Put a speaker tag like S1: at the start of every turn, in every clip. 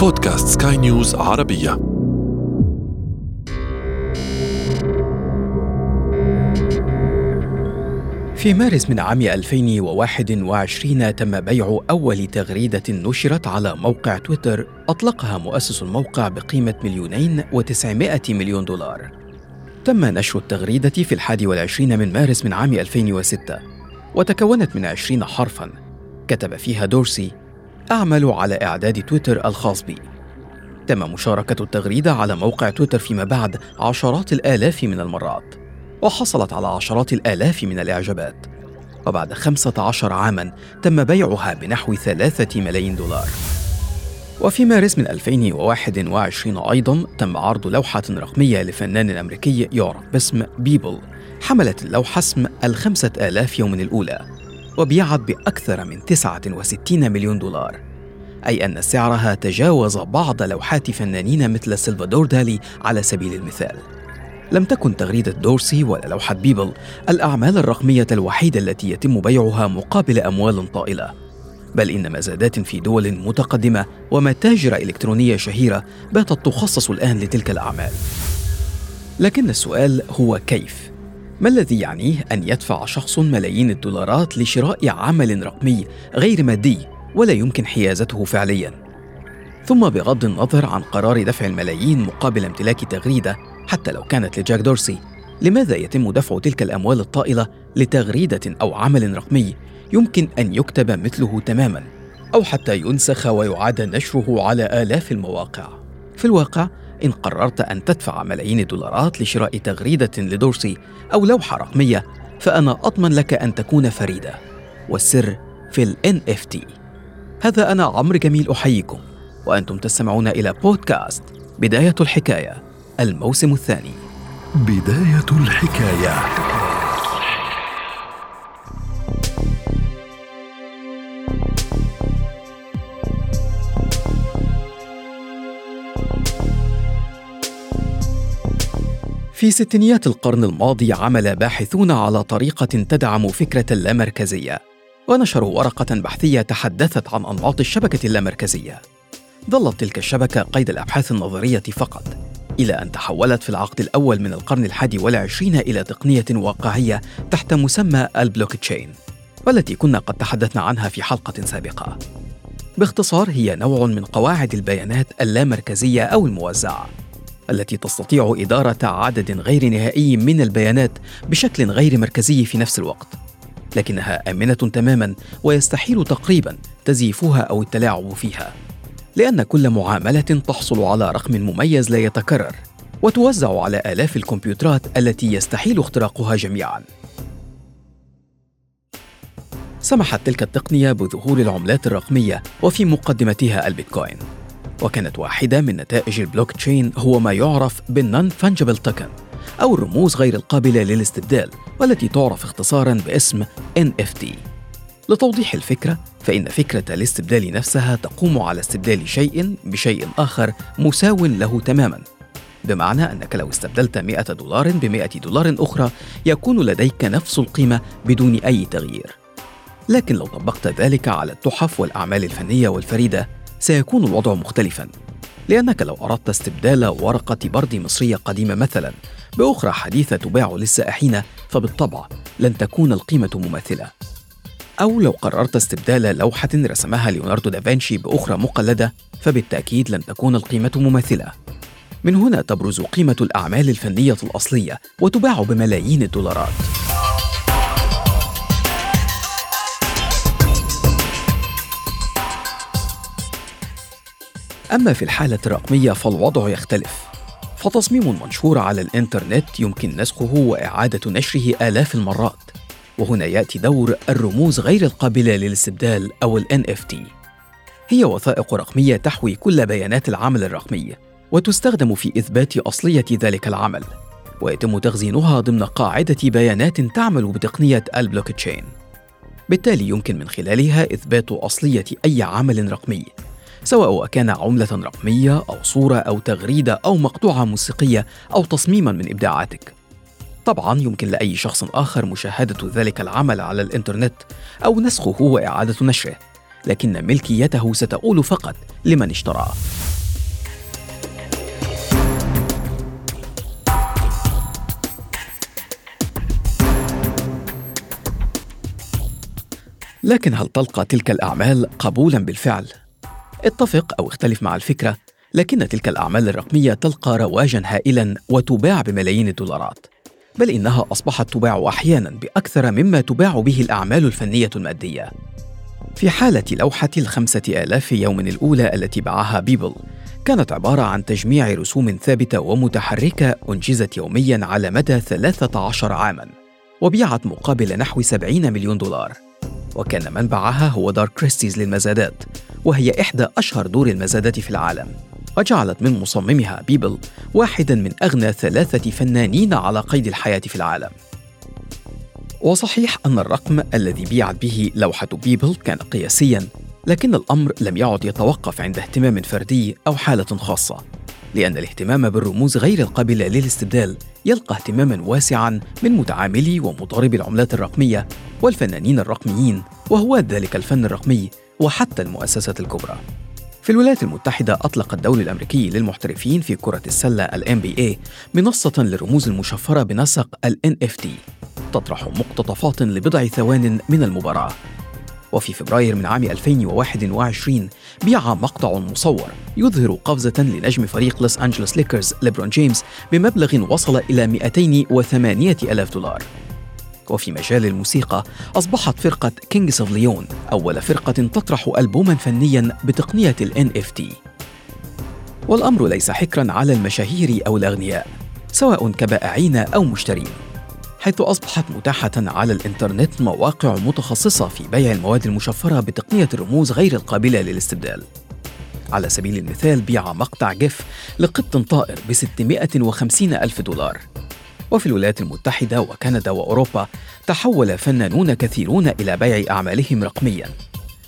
S1: بودكاست سكاي نيوز عربية.
S2: في مارس من عام 2021 تم بيع أول تغريدة نشرت على موقع تويتر أطلقها مؤسس الموقع بقيمة مليونين وتسعمائة مليون دولار. تم نشر التغريدة في الحادي والعشرين من مارس من عام 2006 وتكونت من عشرين حرفاً. كتب فيها دورسي أعمل على إعداد تويتر الخاص بي. تم مشاركة التغريدة على موقع تويتر فيما بعد عشرات الآلاف من المرات وحصلت على عشرات الآلاف من الإعجابات. وبعد 15 عاما تم بيعها بنحو ثلاثة ملايين دولار. وفي مارس من 2021 أيضا تم عرض لوحة رقمية لفنان أمريكي يعرف باسم بيبل حملت اللوحة اسم الخمسة آلاف يوم الأولى. وبيعت بأكثر من 69 مليون دولار. أي أن سعرها تجاوز بعض لوحات فنانين مثل سلفادور دالي على سبيل المثال. لم تكن تغريدة دورسي ولا لوحة بيبل الأعمال الرقمية الوحيدة التي يتم بيعها مقابل أموال طائلة بل إن مزادات في دول متقدمة ومتاجر إلكترونية شهيرة باتت تخصص الآن لتلك الأعمال. لكن السؤال هو كيف؟ ما الذي يعنيه أن يدفع شخص ملايين الدولارات لشراء عمل رقمي غير مادي ولا يمكن حيازته فعليا؟ ثم بغض النظر عن قرار دفع الملايين مقابل امتلاك تغريدة حتى لو كانت لجاك دورسي لماذا يتم دفع تلك الأموال الطائلة لتغريدة أو عمل رقمي يمكن أن يكتب مثله تماما أو حتى ينسخ ويعاد نشره على آلاف المواقع في الواقع إن قررت أن تدفع ملايين الدولارات لشراء تغريدة لدورسي أو لوحة رقمية فأنا أضمن لك أن تكون فريدة. والسر في ال NFT هذا أنا عمرو جميل أحييكم. وأنتم تستمعون إلى بودكاست بداية الحكاية الموسم الثاني.
S1: بداية الحكاية.
S2: في ستينيات القرن الماضي عمل باحثون على طريقة تدعم فكرة اللامركزية ونشروا ورقة بحثية تحدثت عن أنماط الشبكة اللامركزية. ظلت تلك الشبكة قيد الأبحاث النظرية فقط إلى أن تحولت في العقد الأول من القرن الحادي والعشرين إلى تقنية واقعية تحت مسمى البلوك تشين والتي كنا قد تحدثنا عنها في حلقة سابقة. باختصار هي نوع من قواعد البيانات اللامركزية أو الموزعة. التي تستطيع إدارة عدد غير نهائي من البيانات بشكل غير مركزي في نفس الوقت لكنها آمنة تماما ويستحيل تقريبا تزييفها أو التلاعب فيها لأن كل معاملة تحصل على رقم مميز لا يتكرر وتوزع على آلاف الكمبيوترات التي يستحيل اختراقها جميعاً. سمحت تلك التقنية بظهور العملات الرقمية وفي مقدمتها البيتكوين. وكانت واحدة من نتائج البلوك تشين هو ما يعرف بال non-fungible token أو الرموز غير القابلة للاستبدال والتي تعرف اختصارا باسم NFT. لتوضيح الفكرة فإن فكرة الاستبدال نفسها تقوم على استبدال شيء بشيء آخر مساو له تماما بمعنى أنك لو استبدلت 100 دولار ب 100 دولار أخرى يكون لديك نفس القيمة بدون أي تغيير لكن لو طبقت ذلك على التحف والأعمال الفنية والفريدة سيكون الوضع مختلفا لأنك لو أردت استبدال ورقة برد مصرية قديمة مثلا بأخرى حديثة تباع للسائحين فبالطبع لن تكون القيمة مماثلة أو لو قررت استبدال لوحة رسمها ليوناردو دافنشي بأخرى مقلدة فبالتأكيد لن تكون القيمة مماثلة. من هنا تبرز قيمة الأعمال الفنية الأصلية وتباع بملايين الدولارات. أما في الحالة الرقمية فالوضع يختلف. فتصميم منشور على الإنترنت يمكن نسخه وإعادة نشره آلاف المرات. وهنا يأتي دور الرموز غير القابلة للاستبدال أو ال NFT هي وثائق رقمية تحوي كل بيانات العمل الرقمي وتستخدم في إثبات أصلية ذلك العمل. ويتم تخزينها ضمن قاعدة بيانات تعمل بتقنية البلوك تشين بالتالي يمكن من خلالها إثبات أصلية أي عمل رقمي. سواء كان عملة رقمية أو صورة أو تغريدة أو مقطوعة موسيقية أو تصميما من إبداعاتك. طبعا يمكن لأي شخص آخر مشاهدة ذلك العمل على الإنترنت أو نسخه وإعادة نشره، لكن ملكيته ستؤول فقط لمن اشتراه. لكن هل تلقى تلك الأعمال قبولا بالفعل اتفق أو اختلف مع الفكرة لكن تلك الأعمال الرقمية تلقى رواجا هائلا وتباع بملايين الدولارات بل إنها أصبحت تباع أحيانا بأكثر مما تباع به الأعمال الفنية المادية. في حالة لوحة الخمسة آلاف يوم الأولى التي باعها بيبل كانت عبارة عن تجميع رسوم ثابتة ومتحركة أنجزت يوميا على مدى 13 عاما وبيعت مقابل نحو 70 مليون دولار. وكان منبعها هو دار كريستيز للمزادات وهي إحدى أشهر دور المزادات في العالم. وجعلت من مصممها بيبل واحدا من أغنى ثلاثة فنانين على قيد الحياة في العالم. وصحيح أن الرقم الذي بيعت به لوحة بيبل كان قياسيا لكن الأمر لم يعد يتوقف عند اهتمام فردي أو حالة خاصة لأن الاهتمام بالرموز غير القابلة للاستبدال يلقى اهتماما واسعا من متعاملي ومضاربي العملات الرقمية والفنانين الرقميين وهواة ذلك الفن الرقمي وحتى المؤسسات الكبرى. في الولايات المتحدة أطلق الدولة الأمريكي للمحترفين في كرة السلة ال NBA منصة للرموز المشفرة بنسق ال NFT تطرح مقتطفات لبضع ثوان من المباراة. وفي فبراير من عام 2021 بيع مقطع مصور يظهر قفزة لنجم فريق لوس أنجلوس ليكرز ليبرون جيمس بمبلغ وصل إلى 208 ألاف دولار. وفي مجال الموسيقى أصبحت فرقة Kings of Leon أول فرقة تطرح ألبوما فنيا بتقنية ال NFT والأمر ليس حكرا على المشاهير أو الأغنياء سواء كبائعين أو مشترين حيث أصبحت متاحة على الإنترنت مواقع متخصصة في بيع المواد المشفرة بتقنية الرموز غير القابلة للاستبدال. على سبيل المثال بيع مقطع جيف لقط طائر ب 650 ألف دولار. وفي الولايات المتحدة وكندا وأوروبا تحول فنانون كثيرون إلى بيع أعمالهم رقميا.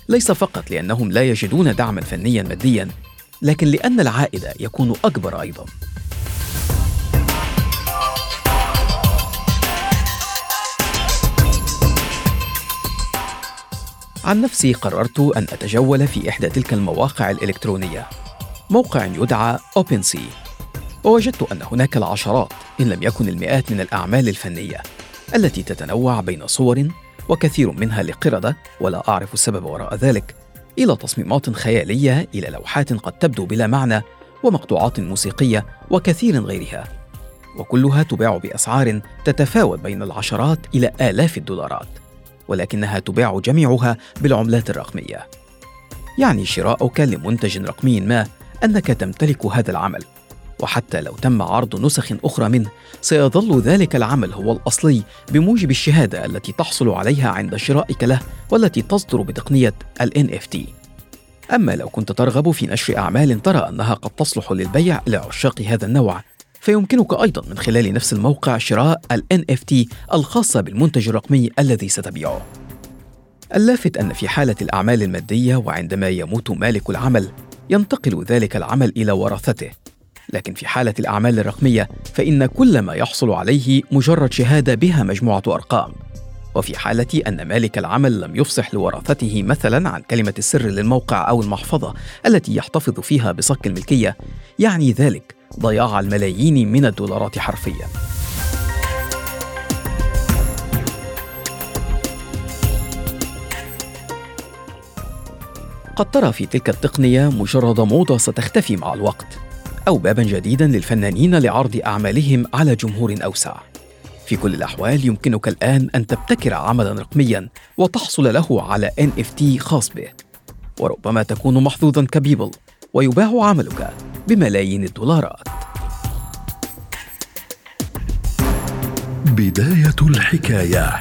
S2: ليس فقط لأنهم لا يجدون دعما فنيا ماديا لكن لأن العائد يكون أكبر أيضا. عن نفسي قررت أن أتجول في إحدى تلك المواقع الإلكترونية. موقع يدعى OpenSea ووجدت أن هناك العشرات إن لم يكن المئات من الأعمال الفنية التي تتنوع بين صور وكثير منها لقردة ولا أعرف السبب وراء ذلك إلى تصميمات خيالية إلى لوحات قد تبدو بلا معنى ومقطوعات موسيقية وكثير غيرها. وكلها تباع بأسعار تتفاوت بين العشرات إلى آلاف الدولارات ولكنها تباع جميعها بالعملات الرقمية. يعني شراؤك لمنتج رقمي ما أنك تمتلك هذا العمل. وحتى لو تم عرض نسخ أخرى منه سيظل ذلك العمل هو الأصلي بموجب الشهادة التي تحصل عليها عند شرائك له والتي تصدر بتقنية ال NFT أما لو كنت ترغب في نشر أعمال ترى أنها قد تصلح للبيع لعشاق هذا النوع فيمكنك أيضا من خلال نفس الموقع شراء ال NFT الخاصة بالمنتج الرقمي الذي ستبيعه. اللافت أن في حالة الأعمال المادية وعندما يموت مالك العمل ينتقل ذلك العمل إلى ورثته. لكن في حالة الأعمال الرقمية فإن كل ما يحصل عليه مجرد شهادة بها مجموعة أرقام. وفي حالة أن مالك العمل لم يفصح لورثته مثلا عن كلمة السر للموقع أو المحفظة التي يحتفظ فيها بصك الملكية يعني ذلك ضياع الملايين من الدولارات حرفيا. قد ترى في تلك التقنية مجرد موضة ستختفي مع الوقت. أو بابا جديدا للفنانين لعرض أعمالهم على جمهور أوسع. في كل الأحوال يمكنك الآن أن تبتكر عملا رقميا وتحصل له على NFT خاص به. وربما تكون محظوظا كبيبل ويباع عملك بملايين الدولارات.
S1: بداية الحكاية.